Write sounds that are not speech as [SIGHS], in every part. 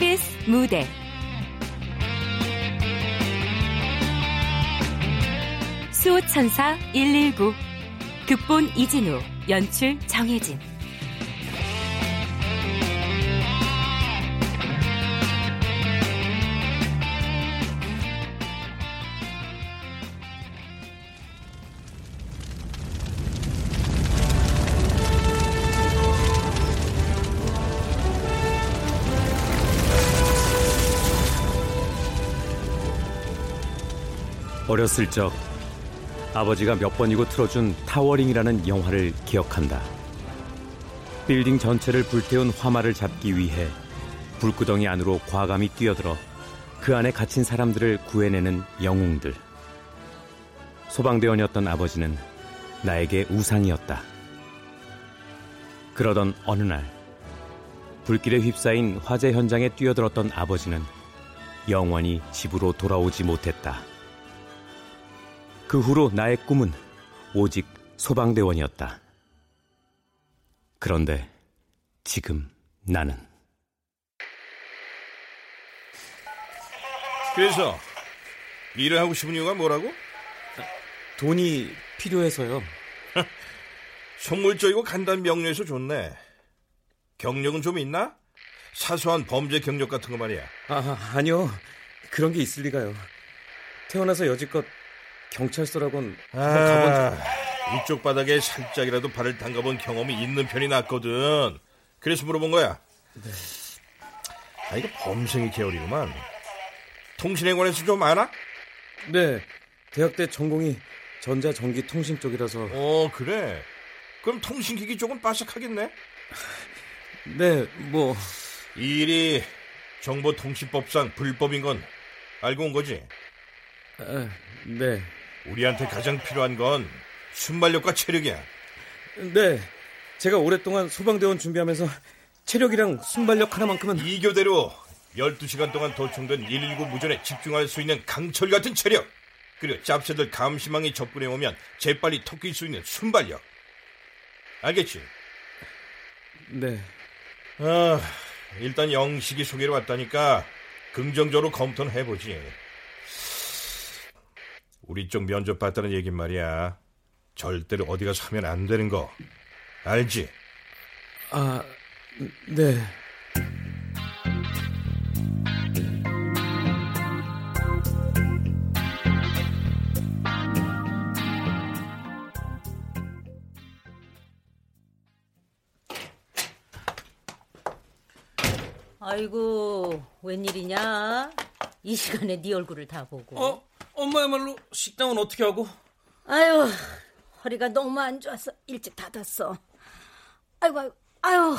KBS 무대. 수호천사 119 극본 이진우 연출 정혜진 어렸을 적 아버지가 몇 번이고 틀어준 타워링이라는 영화를 기억한다. 빌딩 전체를 불태운 화마를 잡기 위해 불구덩이 안으로 과감히 뛰어들어 그 안에 갇힌 사람들을 구해내는 영웅들. 소방대원이었던 아버지는 나에게 우상이었다. 그러던 어느 날, 불길에 휩싸인 화재 현장에 뛰어들었던 아버지는 영원히 집으로 돌아오지 못했다. 그 후로 나의 꿈은 오직 소방대원이었다. 그런데 지금 나는 그래서 일을 하고 싶은 이유가 뭐라고? 돈이 필요해서요. [LAUGHS] 속물적이고 간단 명료해서 좋네. 경력은 좀 있나? 사소한 범죄 경력 같은 거 말이야. 아, 아니요. 그런 게 있을 리가요. 태어나서 여지껏 경찰서라곤 아, 이쪽 바닥에 살짝이라도 발을 담가본 경험이 있는 편이 낫거든. 그래서 물어본 거야. 네. 아, 이거 범생이 계열이구만. 통신에 관해서 좀 아나? 네. 대학 때 전공이 전자 전기 통신 쪽이라서. 어, 그래. 그럼 통신기기 쪽은 빠삭하겠네? 네, 뭐. 이 일이 정보통신법상 불법인 건 알고 온 거지? 아, 네. 우리한테 가장 필요한 건 순발력과 체력이야. 네. 제가 오랫동안 소방대원 준비하면서 체력이랑 순발력 하나만큼은 이 교대로 12시간 동안 도청된 119 무전에 집중할 수 있는 강철 같은 체력. 그리고 짭새들 감시망이 접근해 오면 재빨리 토끼일 수 있는 순발력. 알겠지? 네. 아, 일단 영식이 소개로 왔다니까 긍정적으로 검토는 해보지. 우리 쪽 면접 봤다는 얘긴 말이야. 절대로 어디 가서 하면 안 되는 거. 알지? 아, 네. 아이고, 웬일이냐? 이 시간에 네 얼굴을 다 보고. 어? 엄마야말로 식당은 어떻게 하고? 아유, 허리가 너무 안 좋아서 일찍 닫았어. 아이고, 아이고, 아유.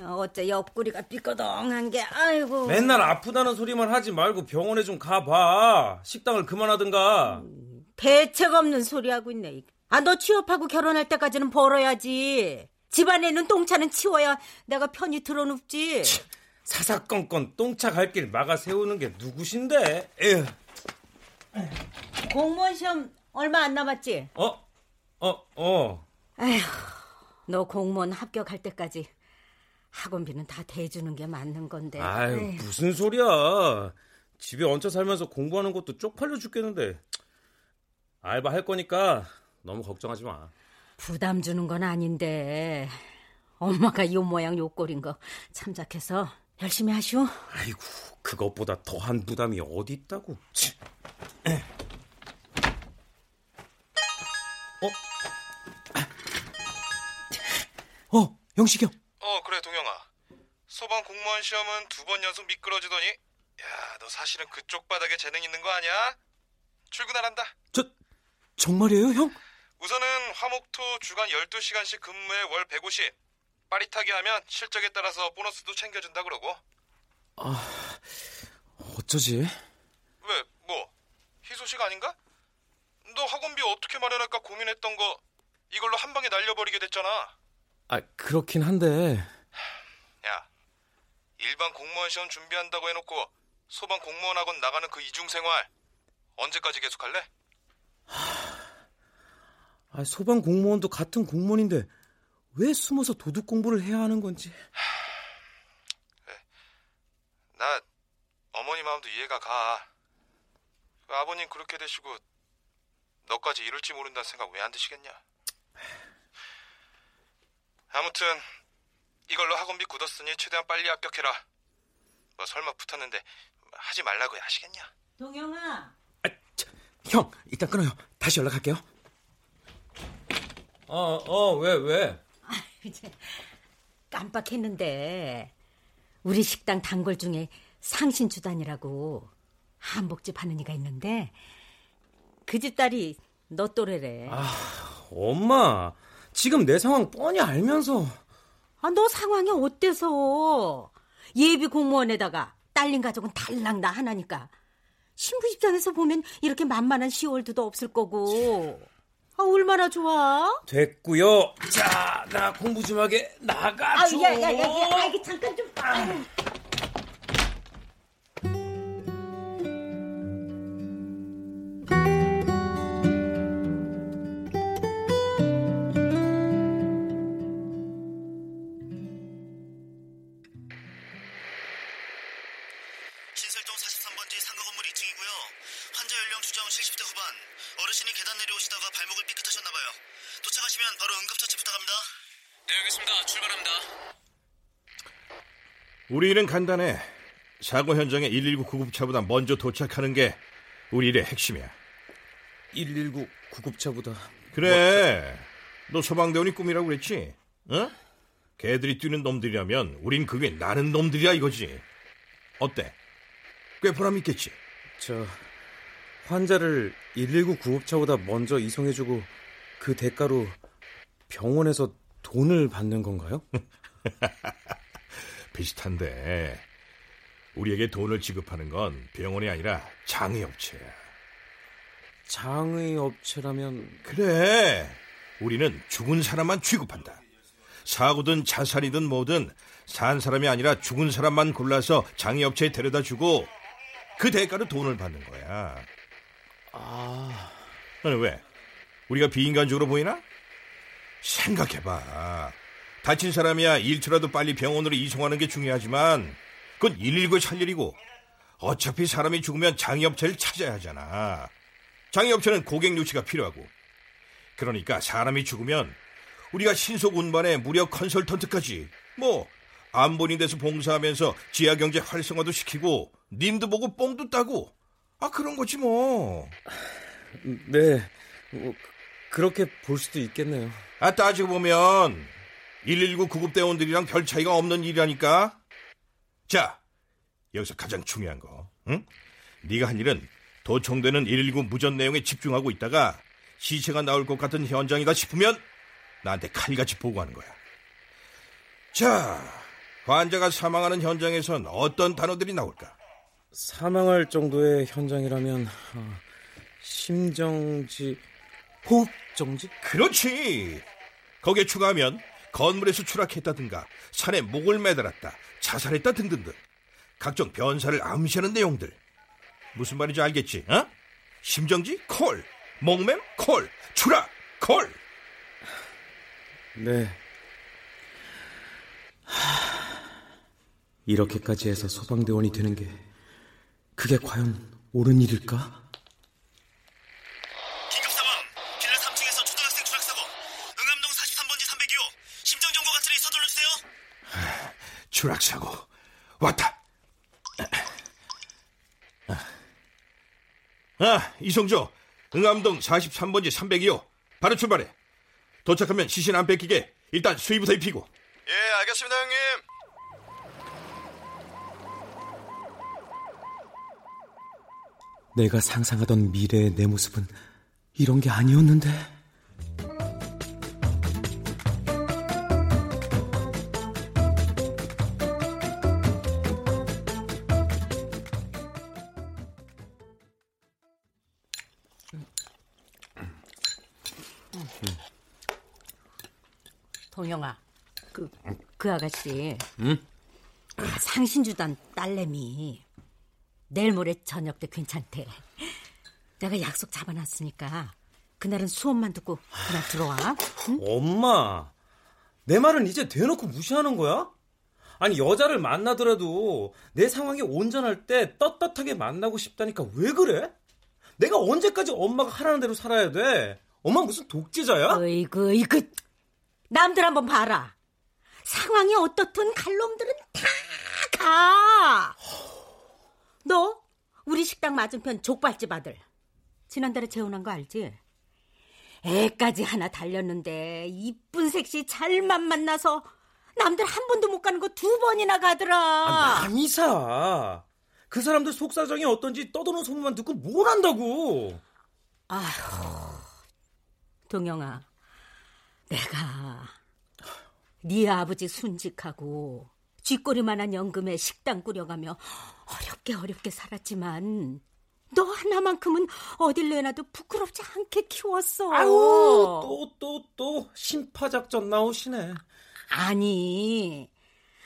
어째 옆구리가 삐거덩한 게 아이고 맨날 아프다는 소리만 하지 말고 병원에 좀 가봐 식당을 그만하든가 음, 대책 없는 소리 하고 있네 아 너 취업하고 결혼할 때까지는 벌어야지 집안에는 똥차는 치워야 내가 편히 들어눕지 사사건건 똥차 갈 길 막아 세우는 게 누구신데 에휴. 공무원 시험 얼마 안 남았지? 어? 어, 어. 에휴, 너 공무원 합격할 때까지 학원비는 다 대주는 게 맞는 건데. 아유, 에휴. 무슨 소리야. 집에 얹혀 살면서 공부하는 것도 쪽팔려 죽겠는데. 알바 할 거니까 너무 걱정하지 마. 부담 주는 건 아닌데. 엄마가 요 모양 요 꼴인 거 참작해서 열심히 하시오. 아이고, 그것보다 더한 부담이 어디 있다고. 어? 어, 영식이 형. 어, 그래, 동영아. 소방 공무원 시험은 두 번 연속 미끄러지더니, 야, 너 사실은 그쪽 바닥에 재능 있는 거 아니야? 출근하란다. 저, 정말이에요, 형? 우선은 화목토 주간 12시간씩 근무에 월 150. 빠릿하게 하면 실적에 따라서 보너스도 챙겨준다 그러고. 아, 어쩌지? 왜, 소식 아닌가? 너 학원비 어떻게 마련할까 고민했던 거 이걸로 한 방에 날려버리게 됐잖아. 아, 그렇긴 한데. 야, 일반 공무원 시험 준비한다고 해놓고 소방 공무원 학원 나가는 그 이중 생활 언제까지 계속할래? 아, 소방 공무원도 같은 공무원인데 왜 숨어서 도둑 공부를 해야 하는 건지. 마음도 이해가 가. 그 아버님 그렇게 되시고 너까지 이럴지 모른다는 생각 왜 안 드시겠냐? 아무튼 이걸로 학원비 굳었으니 최대한 빨리 합격해라. 뭐 설마 붙었는데 하지 말라고 아시겠냐? 동영아. 아, 저, 형, 일단 끊어요. 다시 연락할게요. 어, 어, 왜, 왜? 이제 깜빡했는데 우리 식당 단골 중에 상신 주단이라고 한복집 하는 이가 있는데 그 집 딸이 너 또래래. 아, 엄마. 지금 내 상황 뻔히 알면서. 아, 너 상황이 어때서? 예비 공무원에다가 딸린 가족은 달랑 나 하나니까. 신부 입장에서 보면 이렇게 만만한 시월드도 없을 거고. 아, 얼마나 좋아? 됐고요. 자, 나 공부 좀 하게 나가줘. 아, 야, 야, 야, 야, 아, 이게 잠깐 좀. 아유. 우리 일은 간단해. 사고 현장에 119 구급차보다 먼저 도착하는 게 우리 일의 핵심이야. 119 구급차보다. 그래. 너 소방대원이 꿈이라고 그랬지? 어? 걔들이 뛰는 놈들이라면 우린 그게 나는 놈들이야 이거지. 어때? 꽤 보람 있겠지? 저, 환자를 119 구급차보다 먼저 이송해주고 그 대가로 병원에서 돈을 받는 건가요? [LAUGHS] 비슷한데 우리에게 돈을 지급하는 건 병원이 아니라 장의 업체야. 장의 업체라면 그래. 우리는 죽은 사람만 취급한다. 사고든 자살이든 뭐든 산 사람이 아니라 죽은 사람만 골라서 장의 업체에 데려다 주고 그 대가로 돈을 받는 거야. 아, 아니 왜? 우리가 비인간적으로 보이나? 생각해봐. 다친 사람이야 일초라도 빨리 병원으로 이송하는 게 중요하지만 그건 119의 할 일이고 어차피 사람이 죽으면 장의업체를 찾아야 하잖아. 장의업체는 고객 유치가 필요하고 그러니까 사람이 죽으면 우리가 신속 운반에 무료 컨설턴트까지 뭐 안본인 돼서 봉사하면서 지하 경제 활성화도 시키고 님도 보고 뽕도 따고 아 그런 거지 뭐. 네. 뭐, 그렇게 볼 수도 있겠네요. 아, 따지고 보면 119 구급대원들이랑 별 차이가 없는 일이라니까. 자, 여기서 가장 중요한 거, 응? 네가 한 일은 도청되는 119 무전 내용에 집중하고 있다가 시체가 나올 것 같은 현장이다 싶으면 나한테 칼같이 보고하는 거야. 자, 환자가 사망하는 현장에선 어떤 단어들이 나올까? 사망할 정도의 현장이라면 어, 심정지, 호흡정지? 그렇지. 거기에 추가하면 건물에서 추락했다든가 산에 목을 매달았다, 자살했다 등등등 각종 변사를 암시하는 내용들. 무슨 말인지 알겠지? 어? 심정지 콜, 목맴 콜, 추락 콜. 네. 하... 이렇게까지 해서 소방대원이 되는 게 그게 과연 옳은 일일까? 추락 사고 왔다. 아, 이성조, 응암동 43번지 302호. 바로 출발해. 도착하면 시신 안 뺏기게 일단 수위부터 입히고. 예, 알겠습니다, 형님. 내가 상상하던 미래의 내 모습은 이런 게 아니었는데. 그, 그 아가씨. 응? 상신주단 딸내미. 내일 모레 저녁 때 괜찮대. 내가 약속 잡아놨으니까 그날은 수업만 듣고 그날 들어와. 응? 엄마, 내 말은 이제 대놓고 무시하는 거야? 아니 여자를 만나더라도 내 상황이 온전할 때 떳떳하게 만나고 싶다니까 왜 그래? 내가 언제까지 엄마가 하라는 대로 살아야 돼? 엄마 무슨 독재자야? 어이구, 이구. 남들 한번 봐라. 상황이 어떻든 갈놈들은 다 가. 너 우리 식당 맞은편 족발집 아들. 지난달에 재혼한 거 알지? 애까지 하나 달렸는데 이쁜 색시 잘만 만나서 남들 한 번도 못 가는 거 두 번이나 가더라. 아, 남이사. 그 사람들 속사정이 어떤지 떠도는 소문만 듣고 뭘 안다고. 아휴, 동영아, 내가 네 아버지 순직하고 쥐꼬리만한 연금에 식당 꾸려가며 어렵게 어렵게 살았지만 너 하나만큼은 어딜 내놔도 부끄럽지 않게 키웠어. 아유, 또, 또, 또, 심파작전 나오시네. 아니,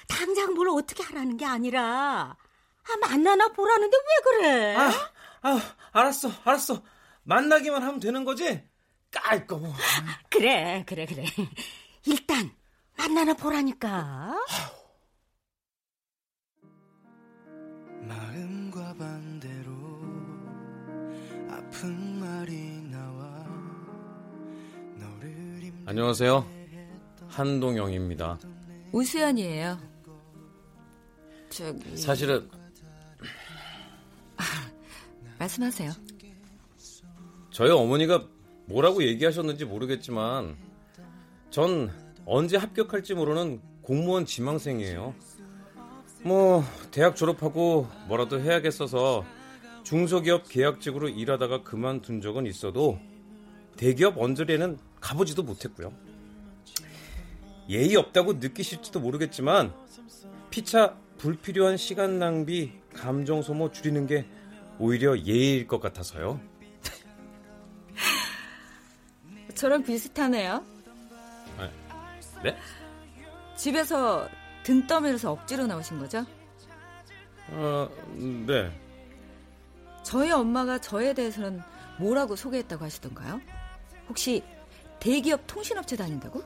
당장 뭘 어떻게 하라는 게 아니라, 아, 만나나 보라는데 왜 그래? 아, 아, 알았어, 알았어. 만나기만 하면 되는 거지? 뭐. 그래, 그래, 그래. 일단, 만나나 보라니까. 마음과 반대로 아픈 말이 나와 안녕하세요. 한동영입니다. 우수연이에요. 저기 사실은 말씀하세요. 저희 어머니가 뭐라고 얘기하셨는지 모르겠지만 전 언제 합격할지 모르는 공무원 지망생이에요. 뭐 대학 졸업하고 뭐라도 해야겠어서 중소기업 계약직으로 일하다가 그만둔 적은 있어도 대기업 언저리에는 가보지도 못했고요. 예의 없다고 느끼실지도 모르겠지만 피차 불필요한 시간 낭비, 감정 소모 줄이는 게 오히려 예의일 것 같아서요. 저랑 비슷하네요. 네? 집에서 등 떠밀어서 억지로 나오신 거죠? 어, 네. 저희 엄마가 저에 대해서는 뭐라고 소개했다고 하시던가요? 혹시 대기업 통신업체 다닌다고?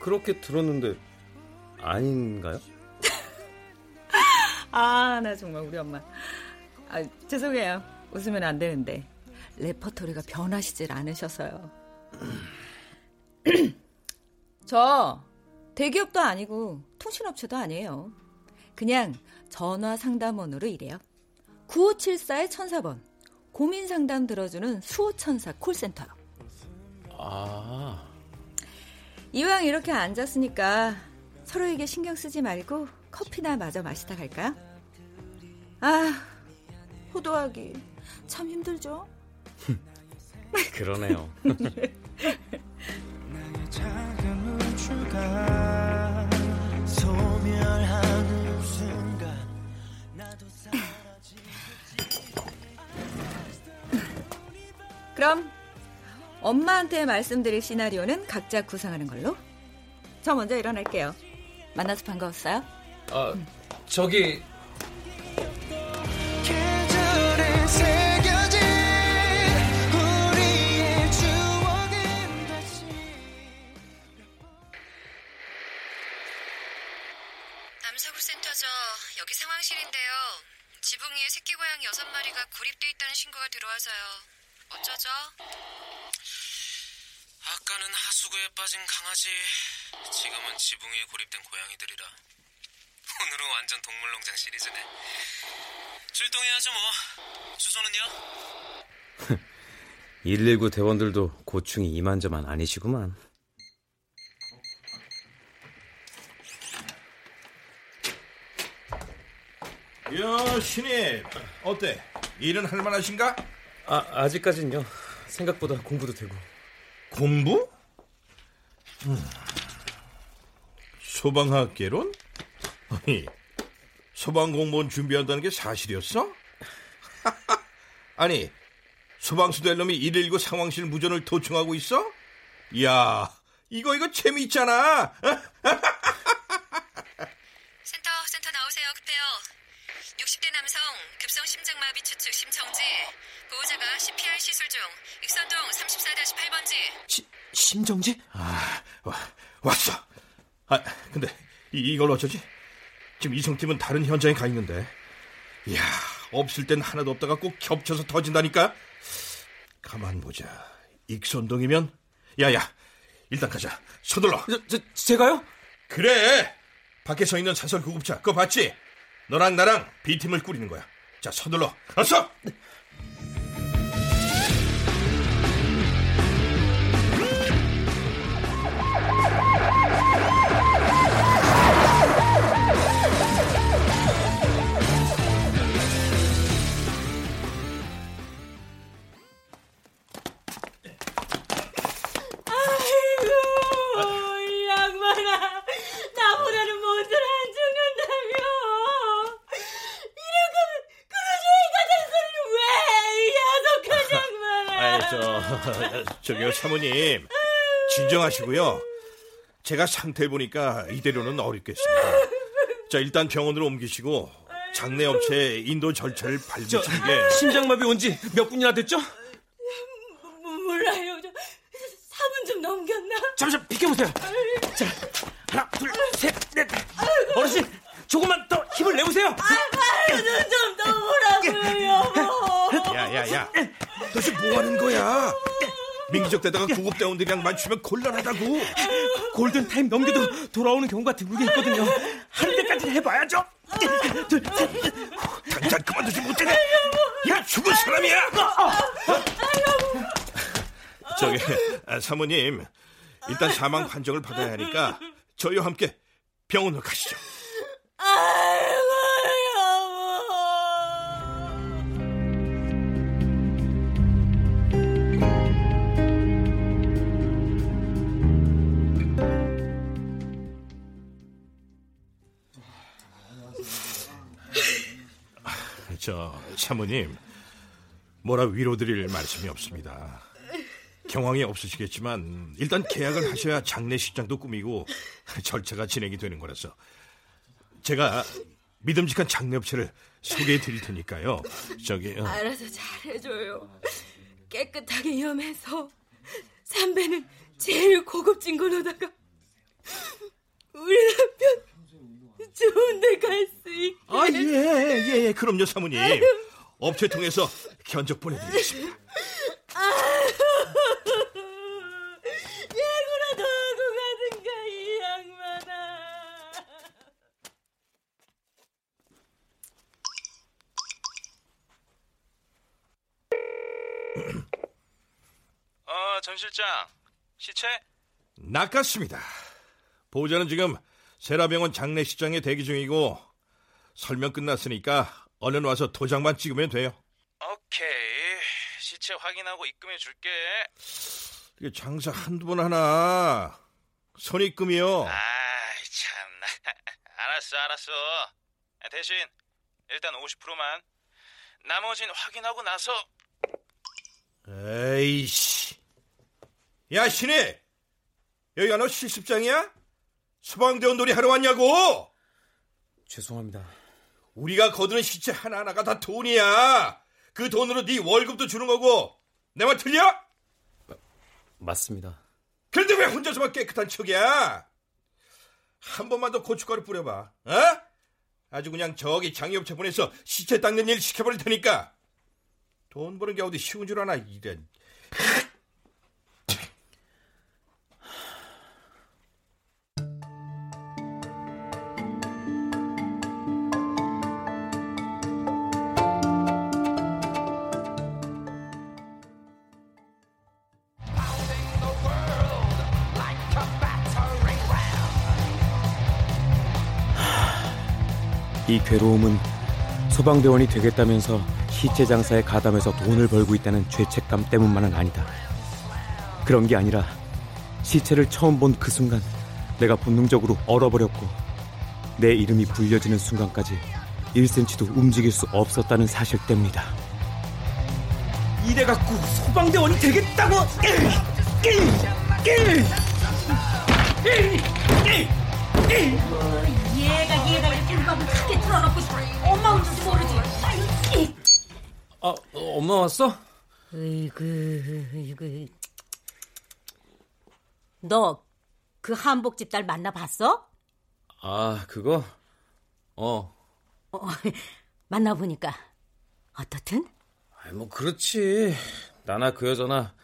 그렇게 들었는데 아닌가요? [LAUGHS] 아, 나 정말 우리 엄마. 아, 죄송해요. 웃으면 안 되는데. 레퍼토리가 변하시질 않으셔서요. 저 대기업도 아니고 통신업체도 아니에요. 그냥 전화 상담원으로 일해요. 9574의 천사번. 고민 상담 들어주는 수호천사 콜센터요. 아, 이왕 이렇게 앉았으니까 서로에게 신경 쓰지 말고 커피나 마저 마시다 갈까요? 아, 호도하기 참 힘들죠? [LAUGHS] 그러네요. [LAUGHS] [LAUGHS] 그럼 엄마한테 말씀드릴 시나리오는 각자 구상하는 걸로. 저 먼저 일어날게요. 만나서 반가웠어요. 아, 저기 위에 새끼 고양이 여섯 마리가 고립돼 있다는 신고가 들어와서요. 어쩌죠? 아까는 하수구에 빠진 강아지, 지금은 지붕 위에 고립된 고양이들이라. 오늘은 완전 동물농장 시리즈네. 출동해야죠 뭐. 주소는요? [LAUGHS] 119 대원들도 고충이 이만저만 아니시구만. 야, 신입. 어때? 일은 할만하신가? 아, 아직까진요. 생각보다 공부도 되고. 공부? 음. 소방학개론? 아니, 소방공무원 준비한다는 게 사실이었어? [LAUGHS] 아니, 소방수 될 놈이 119 상황실 무전을 도청하고 있어? 야, 이거 이거 재미있잖아. [LAUGHS] 센터, 센터 나오세요. 급해요. 60대 남성, 급성 심장마비 추측 심정지. 보호자가 CPR 시술 중. 익선동 34-8번지. 시, 심정지? 아, 와, 왔어. 아, 근데 이, 이걸 어쩌지? 지금 이성팀은 다른 현장에 가 있는데. 이야, 없을 땐 하나도 없다가 꼭 겹쳐서 터진다니까? 가만 보자. 익선동이면? 야야, 일단 가자. 서둘러. 저, 저, 제가요? 그래! 밖에 서 있는 사설 구급차, 그거 봤지? 너랑 나랑 B팀을 꾸리는 거야. 자, 서둘러. 어서! 사모님. 진정하시고요. 제가 상태를 보니까 이대로는 어렵겠습니다. 자, 일단 병원으로 옮기시고, 장례 업체 인도 절차를 밟으시는 게. 심장마비 온 지 몇 분이나 됐죠? 몰라요. 저 4분 좀 넘겼나? 잠시만 비켜보세요. 자, 하나, 둘, 셋, 넷. 어르신, 조금만 더 힘을 내보세요. 아유, 눈좀 떠보라고요, 여보. 야, 야, 야. 너 지금 뭐 하는 거야? 민기적 대다가 구급대원들이랑 맞추면 곤란하다고. 골든타임 넘겨도 돌아오는 경우가 드물게 있거든요. 한 대까지는 해봐야죠. 둘, 셋. 당장 그만두지 못해. 야, 죽은 사람이야! 저기, 아, 사모님. 일단 사망 판정을 받아야 하니까 저희와 함께 병원으로 가시죠. 아이 저, 사모님. 뭐라 위로드릴 말씀이 없습니다. 경황이 없으시겠지만 일단 계약을 하셔야 장례식장도 꾸미고 절차가 진행이 되는 거라서 제가 믿음직한 장례업체를 소개해 드릴 테니까요. 저기 어, 알아서 잘 해줘요. 깨끗하게 염해서 삼배는 제일 고급진 걸로다가 우리 남편 좋은 데 갈 수 있게. 아, 예, 예, 예, 그럼요, 사모님. 업체 통해서 견적 보내드리겠습니다. 예고라도 하고 가든가 이 양반아. 어, 전 실장. 시체? 낚았습니다. 보호자는 지금 세라병원 장례식장에 대기 중이고 설명 끝났으니까 얼른 와서 도장만 찍으면 돼요. 오케이. 시체 확인하고 입금해 줄게. 이게 장사 한두 번 하나 선입금이요. 아이, 참나. [LAUGHS] 알았어, 알았어. 대신 일단 50%만. 나머진 확인하고 나서 에이씨. 야, 신혜! 여기가 너 실습장이야? 소방대원 놀이 하러 왔냐고! 죄송합니다. 우리가 거두는 시체 하나하나가 다 돈이야! 그 돈으로 네 월급도 주는 거고, 내 말 틀려? 맞습니다. 그런데 왜 혼자서만 깨끗한 척이야? 한 번만 더 고춧가루 뿌려봐, 어? 아주 그냥 저기 장애업체 보내서 시체 닦는 일 시켜버릴 테니까. 돈 버는 게 어디 쉬운 줄 아나, 이런. 이 괴로움은 소방대원이 되겠다면서 시체 장사에 가담해서 돈을 벌고 있다는 죄책감 때문만은 아니다. 그런 게 아니라 시체를 처음 본 그 순간 내가 본능적으로 얼어버렸고 내 이름이 불려지는 순간까지 1cm도 움직일 수 없었다는 사실 때문이다. 이래 갖고 소방대원이 되겠다고. 얘가 얘가 이렇게 음악을 크게 틀어놓고 엄마 온지 모르지. 아이씨. 아, 어, 엄마 왔어? 으이구, 으이구. 너 그 한복집 딸 만나봤어? 아, 그거 어. 어, [LAUGHS] 만나보니까 어떻든? 아이, 뭐 그렇지. 나나 그 여자나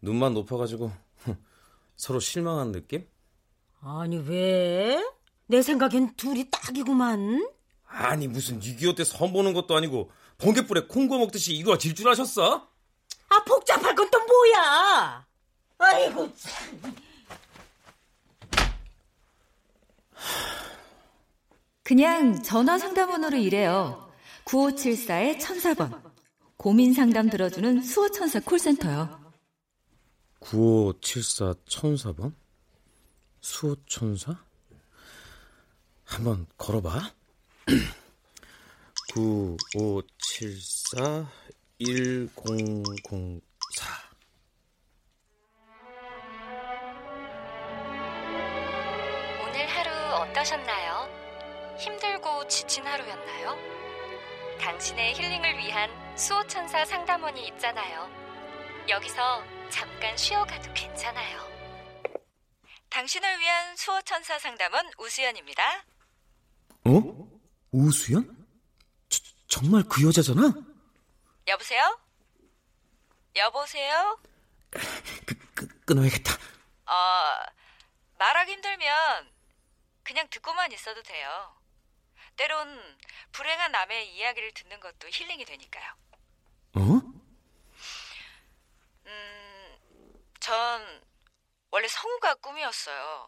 눈만 높아가지고 [LAUGHS] 서로 실망한 느낌? 아니 왜? 내 생각엔 둘이 딱이구만. 아니 무슨 6.25때 선 보는 것도 아니고 번개불에 콩고 먹듯이 이루어질 줄 아셨어? 아 복잡할 건 또 뭐야? 아이고 참. 그냥 전화 상담원으로 일해요. 9574의 1004번. 고민 상담 들어주는 수호천사 콜센터요. 9574 1004번? 수호천사? 한번 걸어봐. [CLEARS THROAT] 9574 1004 오늘 하루 어떠셨나요? 힘들고 지친 하루였나요? 당신의 힐링을 위한 수호천사 상담원이 있잖아요. 여기서 잠깐 쉬어가도 괜찮아요. 당신을 위한 수호천사 상담원 우수연입니다. 어? 우수연? 저, 정말 그 여자잖아? 여보세요? 여보세요? 끄, 끊어야겠다. 어, 말하기 힘들면 그냥 듣고만 있어도 돼요. 때론 불행한 남의 이야기를 듣는 것도 힐링이 되니까요. 어? 음, 전 원래 성우가 꿈이었어요.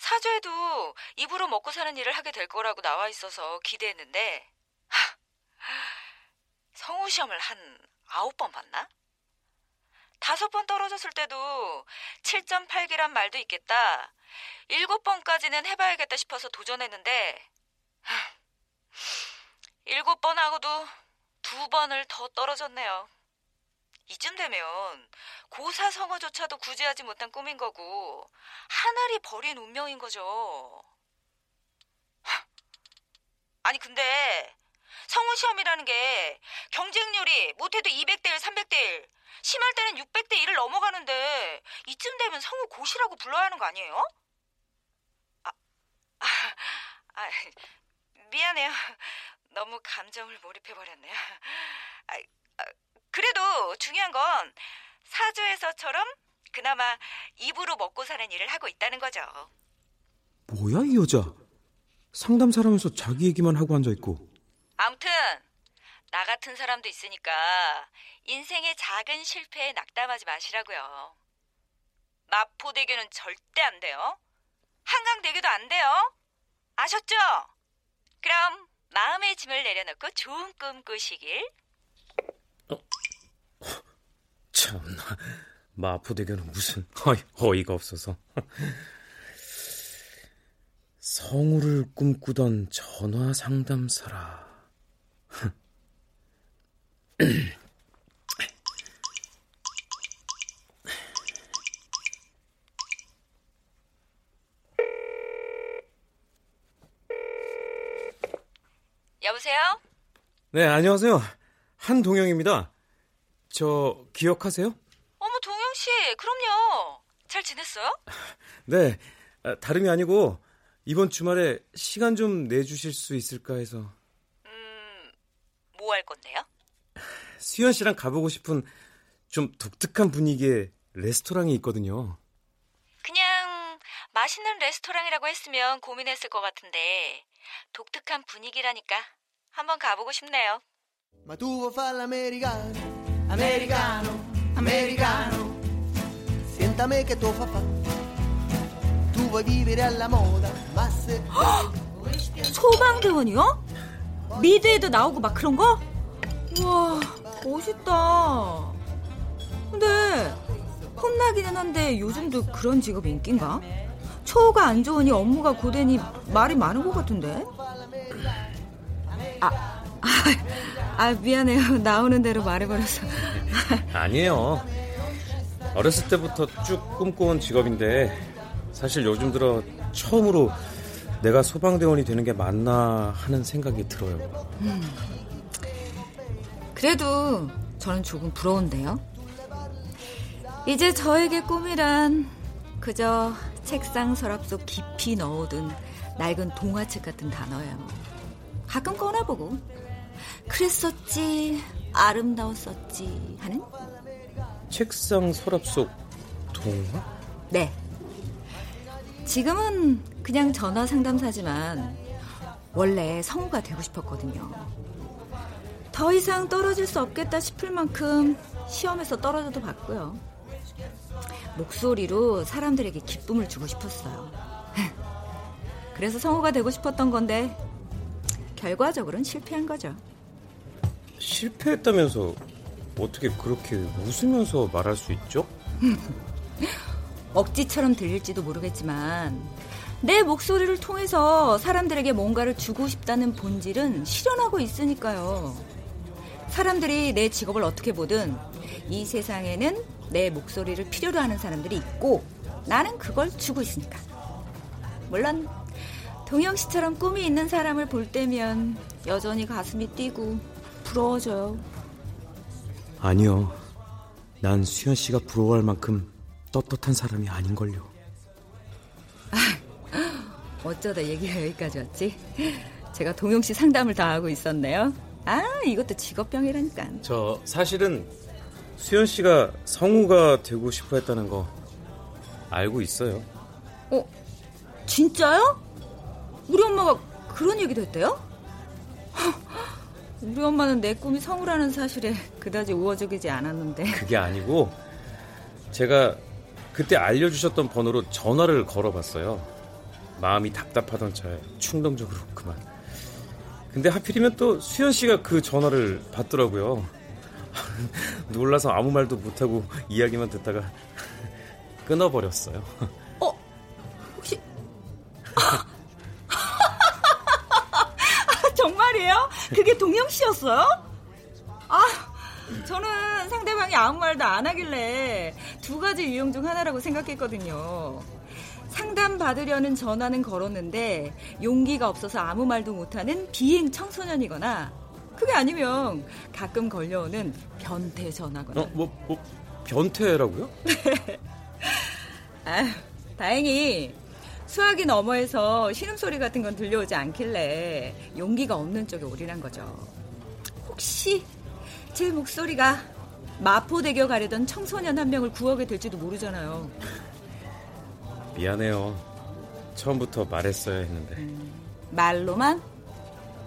사죄도 입으로 먹고 사는 일을 하게 될 거라고 나와 있어서 기대했는데 하, 성우 시험을 한 아홉 번 봤나? 다섯 번 떨어졌을 때도 7.8기란 말도 있겠다. 일곱 번까지는 해봐야겠다 싶어서 도전했는데 하, 일곱 번 하고도 두 번을 더 떨어졌네요. 이쯤 되면 고사 성어조차도 구제하지 못한 꿈인 거고 하늘이 버린 운명인 거죠. 하, 아니 근데 성우 시험이라는 게 경쟁률이 못해도 200대 1, 300대 1, 심할 때는 600대 1을 넘어가는데 이쯤 되면 성우 고시라고 불러야 하는 거 아니에요? 아, 아, 아 미안해요. 너무 감정을 몰입해버렸네요. 아, 아, 그래도 중요한 건 사주에서처럼 그나마 입으로 먹고 사는 일을 하고 있다는 거죠. 뭐야 이 여자? 상담 사람에서 자기 얘기만 하고 앉아 있고. 아무튼 나 같은 사람도 있으니까 인생의 작은 실패에 낙담하지 마시라고요. 마포대교는 절대 안 돼요. 한강대교도 안 돼요. 아셨죠? 그럼 마음의 짐을 내려놓고 좋은 꿈 꾸시길. 참나. 마포대교는 무슨 어이, 어이가 없어서. 성우를 꿈꾸던 전화 상담사라. 여보세요? 네 안녕하세요 한동영입니다 저 기억하세요? 어머 동영 씨, 그럼요. 잘 지냈어요? [LAUGHS] 네 아, 다름이 아니고 이번 주말에 시간 좀 내주실 수 있을까 해서 음, 뭐 할 건데요? [SIGHS] 수현 씨랑 가보고 싶은 좀 독특한 분위기의 레스토랑이 있거든요. 그냥 맛있는 레스토랑이라고 했으면 고민했을 것 같은데 독특한 분위기라니까 한번 가보고 싶네요. Ma tu fare l'americano, americano, americano. Senta me che tuo papà. Tu vuoi vivere alla moda, ma se 소방대원이요? 미드에도 나오고 막 그런 거? 우와, 멋있다. 근데 험나기는 한데 요즘도 그런 직업 인기인가? 처우가 안 좋으니 업무가 고되니 말이 많은 것 같은데? 아, 아, 아 미안해요. 나오는 대로 말해버려서. 아니에요. 어렸을 때부터 쭉 꿈꿔온 직업인데 사실 요즘 들어 처음으로 내가 소방대원이 되는 게 맞나 하는 생각이 들어요. 그래도 저는 조금 부러운데요. 이제 저에게 꿈이란 그저 책상 서랍 속 깊이 넣어둔 낡은 동화책 같은 단어예요. 가끔 꺼내보고 그랬었지 아름다웠었지 하는 책상 서랍 속 동화? 네. 지금은 그냥 전화 상담사지만 원래 성우가 되고 싶었거든요. 더 이상 떨어질 수 없겠다 싶을 만큼 시험에서 떨어져도 봤고요. 목소리로 사람들에게 기쁨을 주고 싶었어요. [LAUGHS] 그래서 성우가 되고 싶었던 건데 결과적으로는 실패한 거죠. 실패했다면서 어떻게 그렇게 웃으면서 말할 수 있죠? [LAUGHS] 억지처럼 들릴지도 모르겠지만 내 목소리를 통해서 사람들에게 뭔가를 주고 싶다는 본질은 실현하고 있으니까요. 사람들이 내 직업을 어떻게 보든 이 세상에는 내 목소리를 필요로 하는 사람들이 있고 나는 그걸 주고 있으니까. 물론 동영 씨처럼 꿈이 있는 사람을 볼 때면 여전히 가슴이 뛰고 부러워져요. 아니요. 난 수현 씨가 부러워할 만큼 떳떳한 사람이 아닌걸요. 어쩌다 얘기가 여기까지 왔지? 제가 동영 씨 상담을 다 하고 있었네요. 아, 이것도 직업병이라니까. 저 사실은 수현 씨가 성우가 되고 싶어 했다는 거 알고 있어요. 어, 진짜요? 우리 엄마가 그런 얘기도 했대요? 우리 엄마는 내 꿈이 성우라는 사실에 그다지 우호적이지 않았는데. 그게 아니고 제가 그때 알려주셨던 번호로 전화를 걸어봤어요. 마음이 답답하던 차에 충동적으로 그만. 근데 하필이면 또 수현 씨가 그 전화를 받더라고요. [LAUGHS] 놀라서 아무 말도 못하고 이야기만 듣다가 끊어버렸어요. [LAUGHS] 씨였어요? 아, 저는 상대방이 아무 말도 안 하길래 두 가지 유형 중 하나라고 생각했거든요. 상담 받으려는 전화는 걸었는데 용기가 없어서 아무 말도 못하는 비행 청소년이거나 그게 아니면 가끔 걸려오는 변태 전화거나. 어, 뭐, 뭐 변태라고요? [LAUGHS] 아, 다행히 수화기 너머에서 신음소리 같은 건 들려오지 않길래 용기가 없는 쪽에 올인한 거죠. 혹시 제 목소리가 마포대교 가려던 청소년 한 명을 구하게 될지도 모르잖아요. 미안해요. 처음부터 말했어야 했는데. 음, 말로만?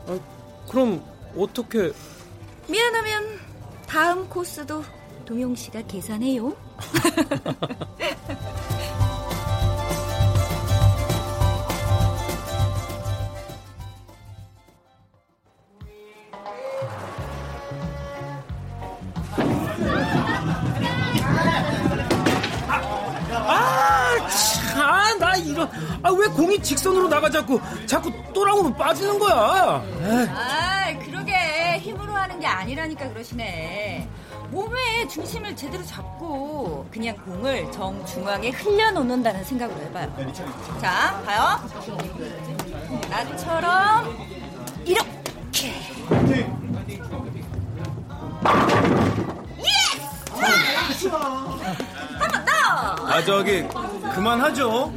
아, 그럼 어떻게? 미안하면 다음 코스도 동용 씨가 계산해요. [LAUGHS] 공이 직선으로 나가 자꾸, 자꾸 또랑으로 빠지는 거야? 아, 그러게. 힘으로 하는 게 아니라니까 그러시네. 몸의 중심을 제대로 잡고 그냥 공을 정 중앙에 흘려놓는다는 생각으로 해봐요. 자, 봐요. 나처럼 이렇게. Yes! 한번 더! 아, 저기, 그만하죠.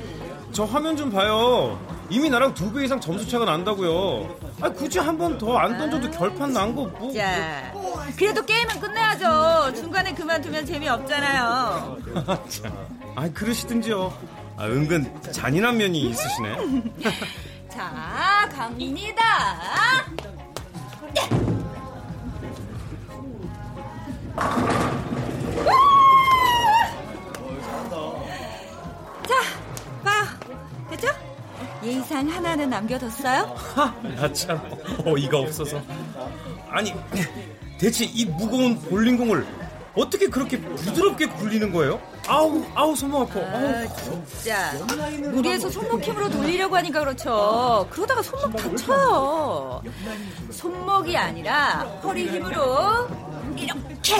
저 화면 좀 봐요. 이미 나랑 두 배 이상 점수 차가 난다고요. 아 굳이 한 번 더 안 던져도 결판 난 거 뭐. 자, 그래도 게임은 끝내야죠. 중간에 그만두면 재미 없잖아요. [LAUGHS] 아 그러시든지요. 아 은근 잔인한 면이 있으시네. [LAUGHS] 자, 갑니다. 예의상 하나는 남겨뒀어요? 나참 어이가 없어서. 아니 대체 이 무거운 볼링공을 어떻게 그렇게 부드럽게 굴리는 거예요? 아우 아우 손목 아파. 아, 진짜 무리해서 손목 힘으로 돌리려고 하니까 그렇죠. 그러다가 손목 다쳐요. 손목이 아니라 허리 힘으로 이렇게.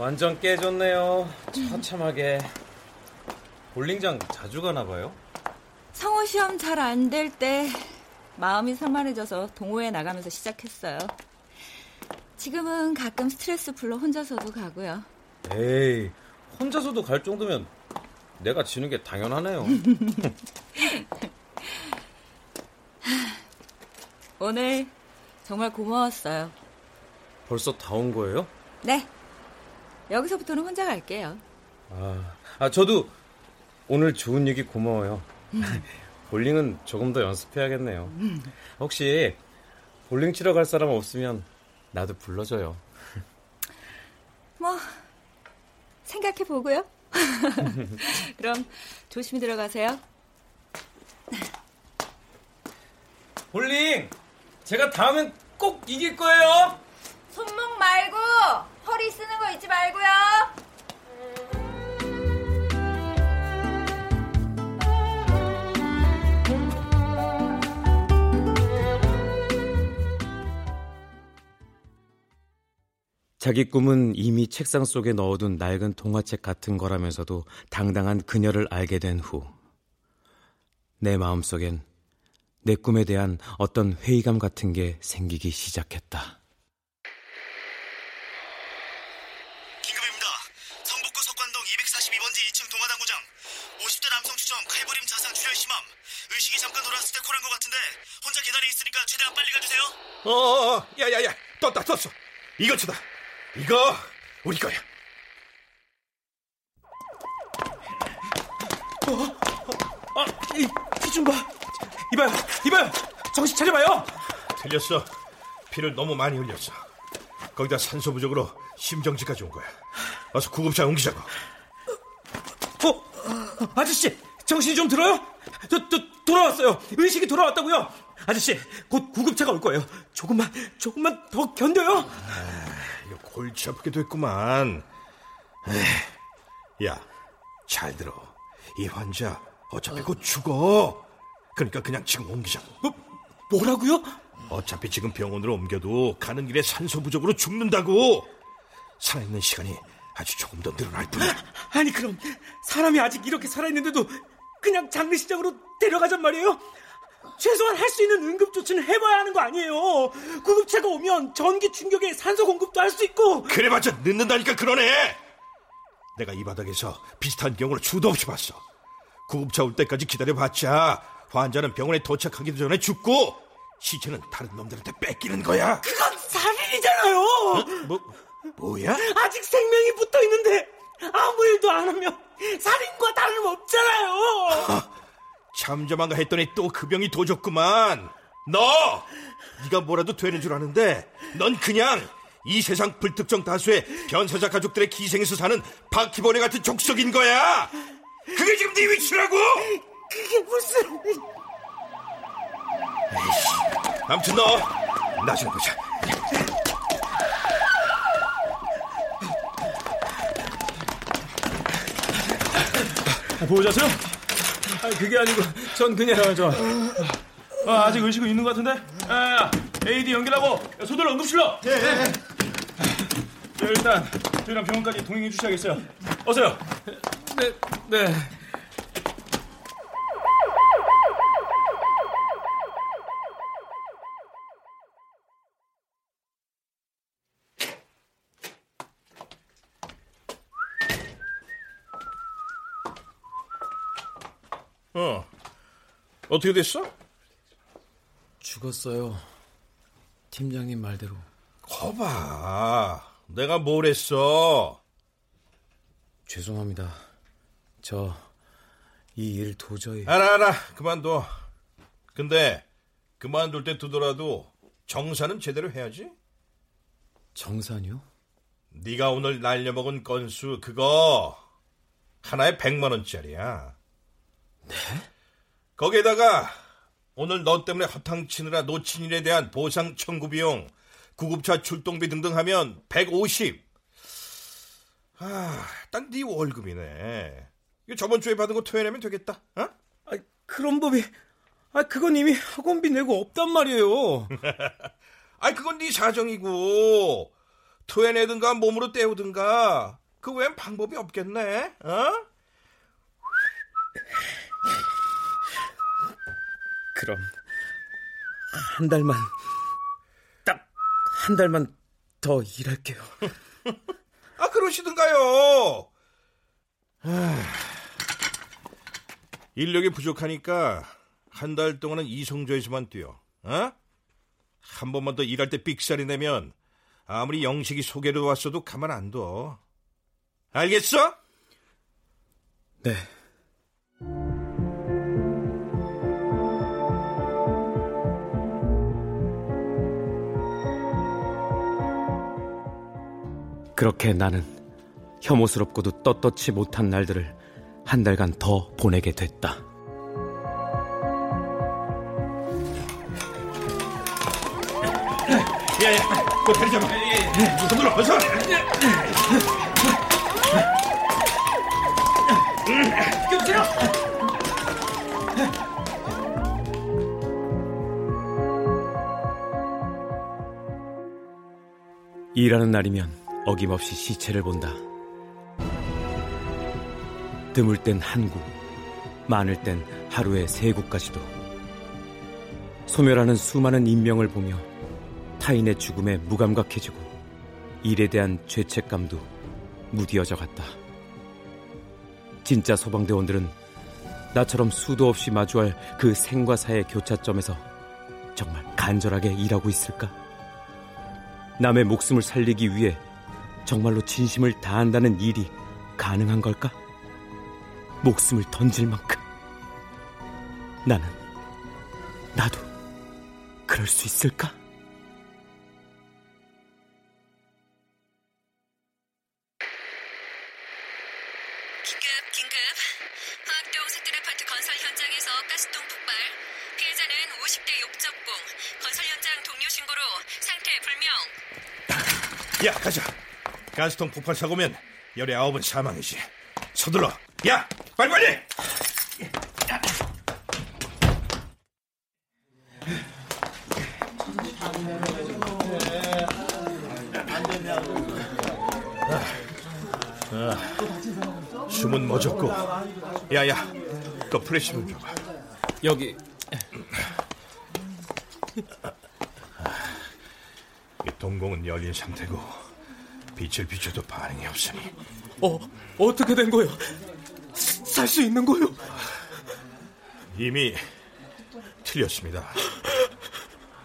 완전 깨졌네요. 처참하게. 볼링장 자주 가나 봐요? 성우 시험 잘 안 될 때 마음이 산만해져서 동호회 나가면서 시작했어요. 지금은 가끔 스트레스 풀러 혼자서도 가고요. 에이, 혼자서도 갈 정도면 내가 지는 게 당연하네요. [LAUGHS] 오늘 정말 고마웠어요. 벌써 다 온 거예요? 네. 여기서부터는 혼자 갈게요. 아, 아 저도 오늘 좋은 얘기 고마워요. [LAUGHS] 볼링은 조금 더 연습해야겠네요. 혹시 볼링 치러 갈 사람 없으면 나도 불러줘요. [LAUGHS] 뭐 생각해 보고요. [LAUGHS] 그럼 조심히 들어가세요. 볼링 제가 다음엔 꼭 이길 거예요. 손목 말고 허리 쓰는 거 잊지 말고요. 자기 꿈은 이미 책상 속에 넣어둔 낡은 동화책 같은 거라면서도 당당한 그녀를 알게 된 후, 내 마음속엔 내 꿈에 대한 어떤 회의감 같은 게 생기기 시작했다. 어, 야야야, 떴다 떴어. 이거 주다. 이거 우리 거야. 아, 이, 귀좀 봐. 이봐요, 이봐요. 정신 차려봐요. 틀렸어. 피를 너무 많이 흘렸어. 거기다 산소 부족으로 심정지까지 온 거야. 어서 구급차 옮기자고. 어, 아저씨, 정신 좀 들어요? 저, 저, 돌아왔어요. 의식이 돌아왔다고요. 아저씨, 곧 구급차가 올 거예요. 조금만, 조금만 더 견뎌요. 이거 골치 아프게 됐구만. 에이, 야, 잘 들어. 이 환자 어차피 곧 죽어. 그러니까 그냥 지금 옮기자고. 뭐, 뭐라고요? 어차피 지금 병원으로 옮겨도 가는 길에 산소 부족으로 죽는다고. 살아있는 시간이 아주 조금 더 늘어날 뿐이야. 아니 그럼 사람이 아직 이렇게 살아있는데도 그냥 장례식장으로 데려가잔 말이에요? 최소한 할 수 있는 응급 조치는 해봐야 하는 거 아니에요? 구급차가 오면 전기 충격에 산소 공급도 할 수 있고 그래봤자 늦는다니까 그러네. 내가 이 바닥에서 비슷한 경우를 수도 없이 봤어. 구급차 올 때까지 기다려봤자 환자는 병원에 도착하기도 전에 죽고 시체는 다른 놈들한테 뺏기는 거야. 그건 살인이잖아요. 어? 뭐 뭐야? 아직 생명이 붙어 있는데 아무 일도 안 하면 살인과 다름없잖아요. 잠잠한가 했더니 또 그 병이 도졌구만. 너! 네가 뭐라도 되는 줄 아는데 넌 그냥 이 세상 불특정 다수의 변사자 가족들의 기생에서 사는 바퀴벌레 같은 족속인 거야. 그게 지금 네 위치라고. 그게 무슨... 에이씨, 아무튼 너 나중에 보자. 보호자세요? 아니, 그게 아니고 전 그냥 저, 저 아, 아직 의식은 있는 것 같은데? 야, AD 연결하고 소들 응급실로. 예, 예. 자, 일단 저희랑 병원까지 동행해 주셔야겠어요. 어서요. 네, 네. 어. 어떻게 됐어? 죽었어요. 팀장님 말대로. 거봐. 내가 뭘 했어? 죄송합니다. 저 이 일 도저히 알아 알아. 그만둬. 근데 그만둘 때 두더라도 정산은 제대로 해야지. 정산이요? 네가 오늘 날려먹은 건수 그거 하나에 100만 원짜리야. 네? 거기에다가 오늘 너 때문에 허탕 치느라 놓친 일에 대한 보상 청구 비용, 구급차 출동비 등등 하면 150. 아, 딱 네 월급이네. 이거 저번 주에 받은 거 토해내면 되겠다. 어? 아, 그런 법이 아, 그건 이미 학원비 내고 없단 말이에요. [LAUGHS] 아이, 그건 네 사정이고 토해내든가 몸으로 때우든가 그 외엔 방법이 없겠네. 어? 그럼 한 달만 딱 한 달만 더 일할게요. 아 그러시든가요. 아, 인력이 부족하니까 한 달 동안은 이성조에서만 뛰어. 어? 한 번만 더 일할 때 삑살이 내면 아무리 영식이 소개로 왔어도 가만 안 둬. 알겠어? 네. 그렇게 나는 혐오스럽고도 떳떳지 못한 날들을 한 달간 더 보내게 됐다. 야야, 그 다리 잡아. 손들어, 어서. 껴들어. 일하는 날이면 어김없이 시체를 본다. 드물 땐 한 국, 많을 땐 하루에 세 국까지도. 소멸하는 수많은 인명을 보며 타인의 죽음에 무감각해지고 일에 대한 죄책감도 무디어져 갔다. 진짜 소방대원들은 나처럼 수도 없이 마주할 그 생과 사의 교차점에서 정말 간절하게 일하고 있을까? 남의 목숨을 살리기 위해 정말로 진심을 다한다는 일이 가능한 걸까? 목숨을 던질 만큼 나는 나도 그럴 수 있을까? 가스통 폭발 사고면 열의 아홉은 사망이지. 서둘러. 야, 빨리빨리. 아, 숨은 멎었고. 야야, 그 프레시 좀 줘봐. 여기 이 동공은 열린 상태고 빛을 비춰도 반응이 없으니 어, 어떻게 된 거예요? 살 수 있는 거예요? 이미 틀렸습니다.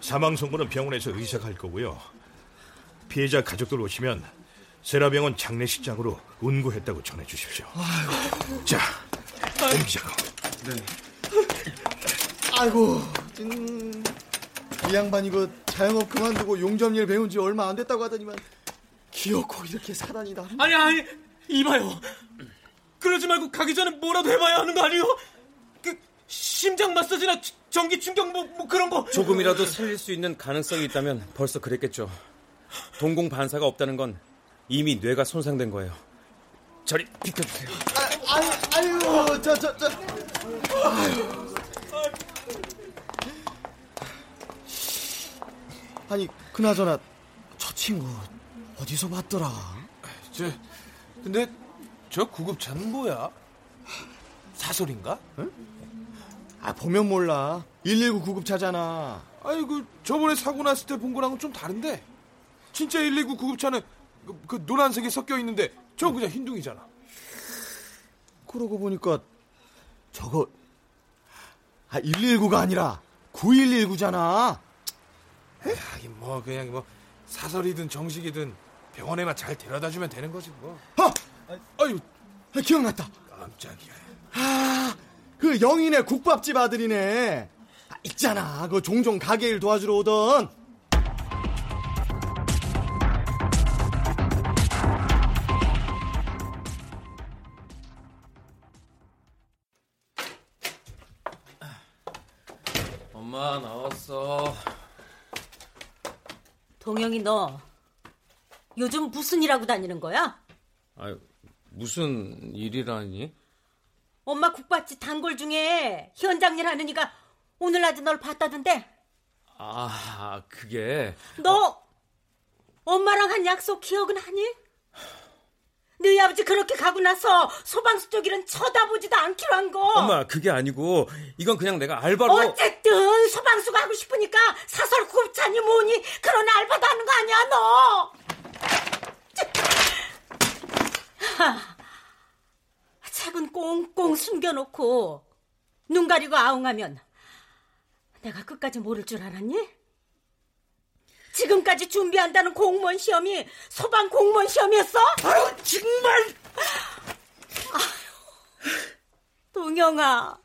사망 선고는 병원에서 의사가 할 거고요. 피해자 가족들 오시면 세라병원 장례식장으로 운구했다고 전해 주십시오. 자, 옮기자고. 아이고, 음, 이 양반 이거 자영업 그만두고 용접일 배운 지 얼마 안 됐다고 하더니만 기어코 이렇게 사단이 나. 아니 아니 이봐요. 그러지 말고 가기 전에 뭐라도 해봐야 하는 거 아니에요? 그 심장 마사지나 지- 전기 충격 뭐, 뭐 그런 거. 조금이라도 살릴 수 있는 가능성이 있다면 벌써 그랬겠죠. 동공 반사가 없다는 건 이미 뇌가 손상된 거예요. 저리 비켜주세요. 아, 아유, 아유, 저, 저, 저. 아유. 아니, 그나저나 저 친구 어디서 봤더라? 저, 근데 저 구급차는 뭐야? 사설인가? 아, 보면 몰라. 119 구급차잖아. 아니 그 저번에 사고 났을 때 본 거랑은 좀 다른데 진짜 119 구급차는 그, 그 노란색이 섞여 있는데 저 그냥 흰둥이잖아. 그러고 보니까 저거 아 119가 아니라 9119잖아. 하긴 뭐 그냥 뭐 사설이든 정식이든 병원에만 잘 데려다 주면 되는 거지 뭐. 아, 아유, 아, 기억났다. 깜짝이야. 아, 그 영인의 국밥집 아들이네. 아, 있잖아, 그 종종 가게 일 도와주러 오던. 요즘 무슨 일 하고 다니는 거야? 아유 무슨 일이라니? 엄마 국밥집 단골 중에 현장 일 하는 이가 오늘 낮에 널 봤다던데 아 그게 너 엄마랑 한 약속 기억은 하니? 너희 아버지 그렇게 가고 나서 소방수 쪽이는 쳐다보지도 않기로 한 거. 엄마 그게 아니고 이건 그냥 내가 알바로. 어쨌든 소방수가 하고 싶으니까 사설 굽차니 뭐니 그런 알바도 하는 거 아니야 너. 하, 책은 꽁꽁 숨겨놓고 눈 가리고 아웅하면 내가 끝까지 모를 줄 알았니? 지금까지 준비한다는 공무원 시험이 소방 공무원 시험이었어? 아유 정말. 아유, 동영아,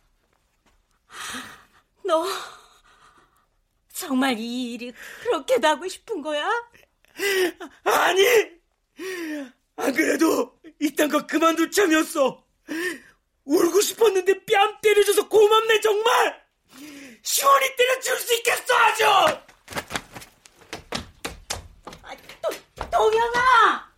너 정말 이 일이 그렇게도 하고 싶은 거야? 아니, 안 그래도 이딴 거 그만둘 참이었어. 울고 싶었는데 뺨 때려줘서 고맙네 정말. 시원히 때려줄 수 있겠어 아주. 동영아!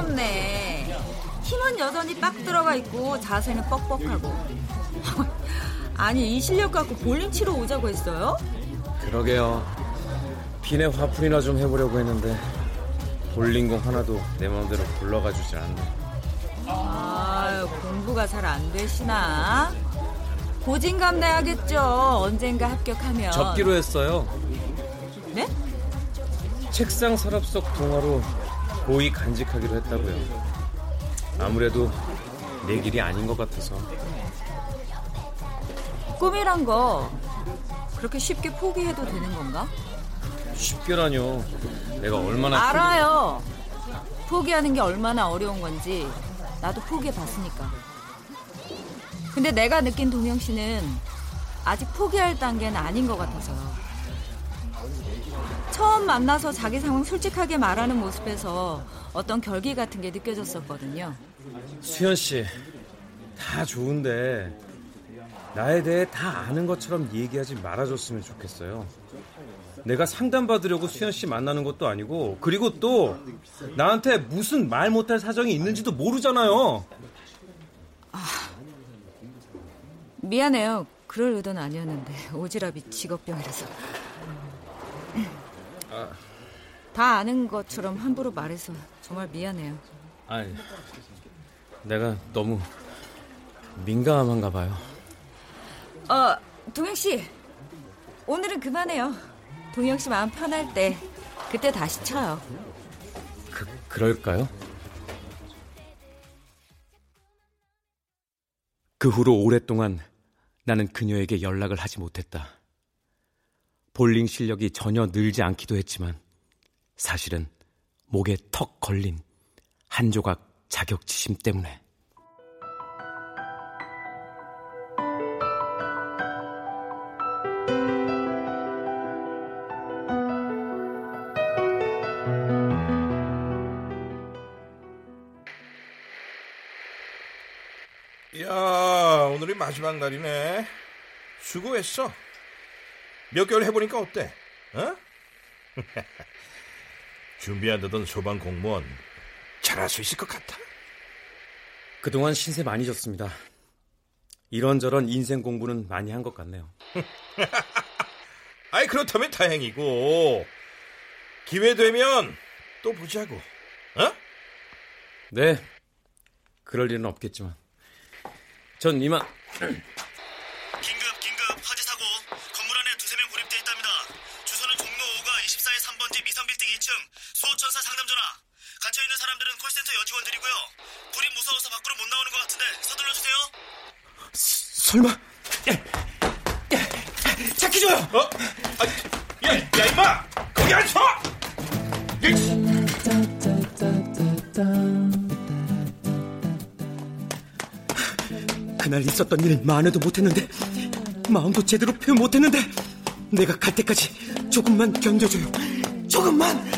게 1도 없네. 힘은 여전히 빡 들어가 있고 자세는 뻑뻑하고. [LAUGHS] 아니 이 실력 갖고 볼링 치러 오자고 했어요? 그러게요. 비내 화풀이나 좀 해보려고 했는데 볼링공 하나도 내 마음대로 굴러가 주질 않네. 아 공부가 잘 안 되시나? 고진감 내야겠죠. 언젠가 합격하면. 접기로 했어요. 네? 책상 서랍 속 동화로 고이 간직하기로 했다고요. 아무래도 내 길이 아닌 것 같아서. 꿈이란 거 그렇게 쉽게 포기해도 되는 건가? 쉽게라뇨. 내가 얼마나 알아요. 포기하는 게 얼마나 어려운 건지 나도 포기해 봤으니까. 근데 내가 느낀 동영 씨는 아직 포기할 단계는 아닌 것 같아서요. 처음 만나서 자기 상황 솔직하게 말하는 모습에서 어떤 결기 같은 게 느껴졌었거든요. 수현 씨, 다 좋은데 나에 대해 다 아는 것처럼 얘기하지 말아줬으면 좋겠어요. 내가 상담받으려고 수현 씨 만나는 것도 아니고 그리고 또 나한테 무슨 말 못할 사정이 있는지도 모르잖아요. 미안해요. 그럴 의도는 아니었는데 오지랖이 직업병이라서. 다 아는 것처럼 함부로 말해서 정말 미안해요. 아니, 내가 너무 민감한가 봐요. 어, 동영 씨. 오늘은 그만해요. 동영 씨 마음 편할 때 그때 다시 쳐요. 그, 그럴까요? 그 후로 오랫동안 나는 그녀에게 연락을 하지 못했다. 볼링 실력이 전혀 늘지 않기도 했지만 사실은 목에 턱 걸린 한 조각 자격지심 때문에. 야, 오늘이 마지막 날이네. 수고했어. 몇 개월 해보니까 어때? 어? [LAUGHS] 준비한다던 소방 공무원 잘할 수 있을 것 같아. 그동안 신세 많이 졌습니다. 이런저런 인생 공부는 많이 한 것 같네요. [LAUGHS] 아이 그렇다면 다행이고 기회 되면 또 보자고. 어? 네. 그럴 일은 없겠지만. 전 이만 [CLEARS THROAT] 설마 착해줘요. 어? 아, 야, 야 임마 거기 안 서. 그날 있었던 일 만회도 못했는데 마음도 제대로 표현 못했는데 내가 갈 때까지 조금만 견뎌줘요. 조금만.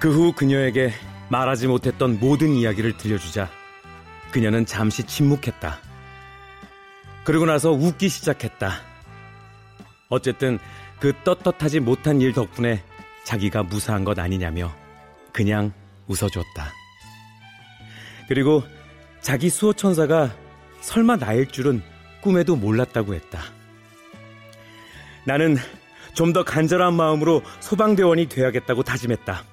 그 후 그녀에게 말하지 못했던 모든 이야기를 들려주자 그녀는 잠시 침묵했다. 그러고 나서 웃기 시작했다. 어쨌든 그 떳떳하지 못한 일 덕분에 자기가 무사한 것 아니냐며 그냥 웃어줬다. 그리고 자기 수호천사가 설마 나일 줄은 꿈에도 몰랐다고 했다. 나는 좀 더 간절한 마음으로 소방대원이 돼야겠다고 다짐했다.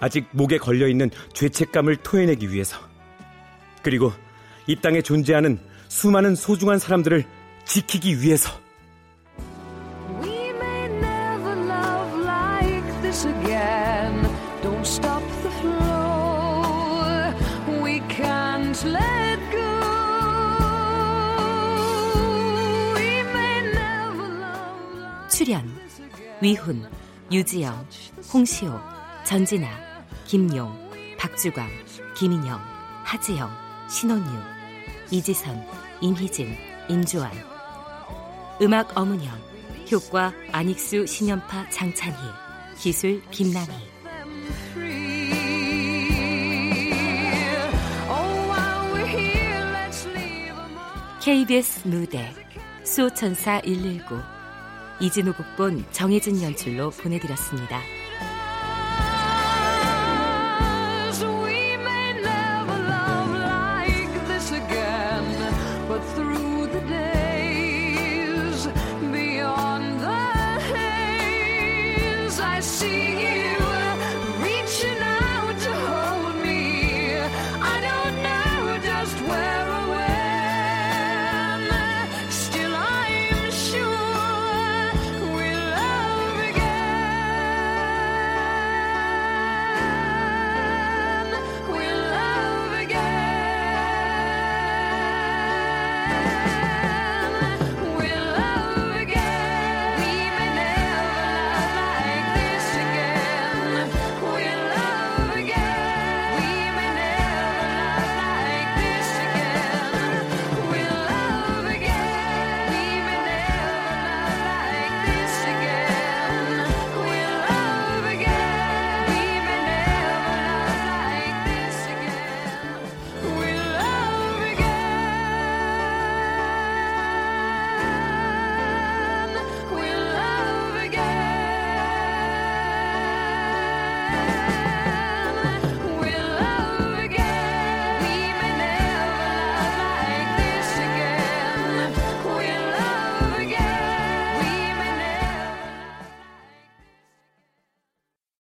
아직 목에 걸려있는 죄책감을 토해내기 위해서. 그리고 이 땅에 존재하는 수많은 소중한 사람들을 지키기 위해서. 출연 위훈, 유지영, 홍시호, 전진아, 김용, 박주광, 김인영, 하지영, 신혼유, 이지선, 임희진, 임주환 음악 어문영 효과 안익수, 신연파, 장찬희 기술 김남희. KBS 무대 수호천사 119 이진호 극본 정혜진 연출로 보내드렸습니다. see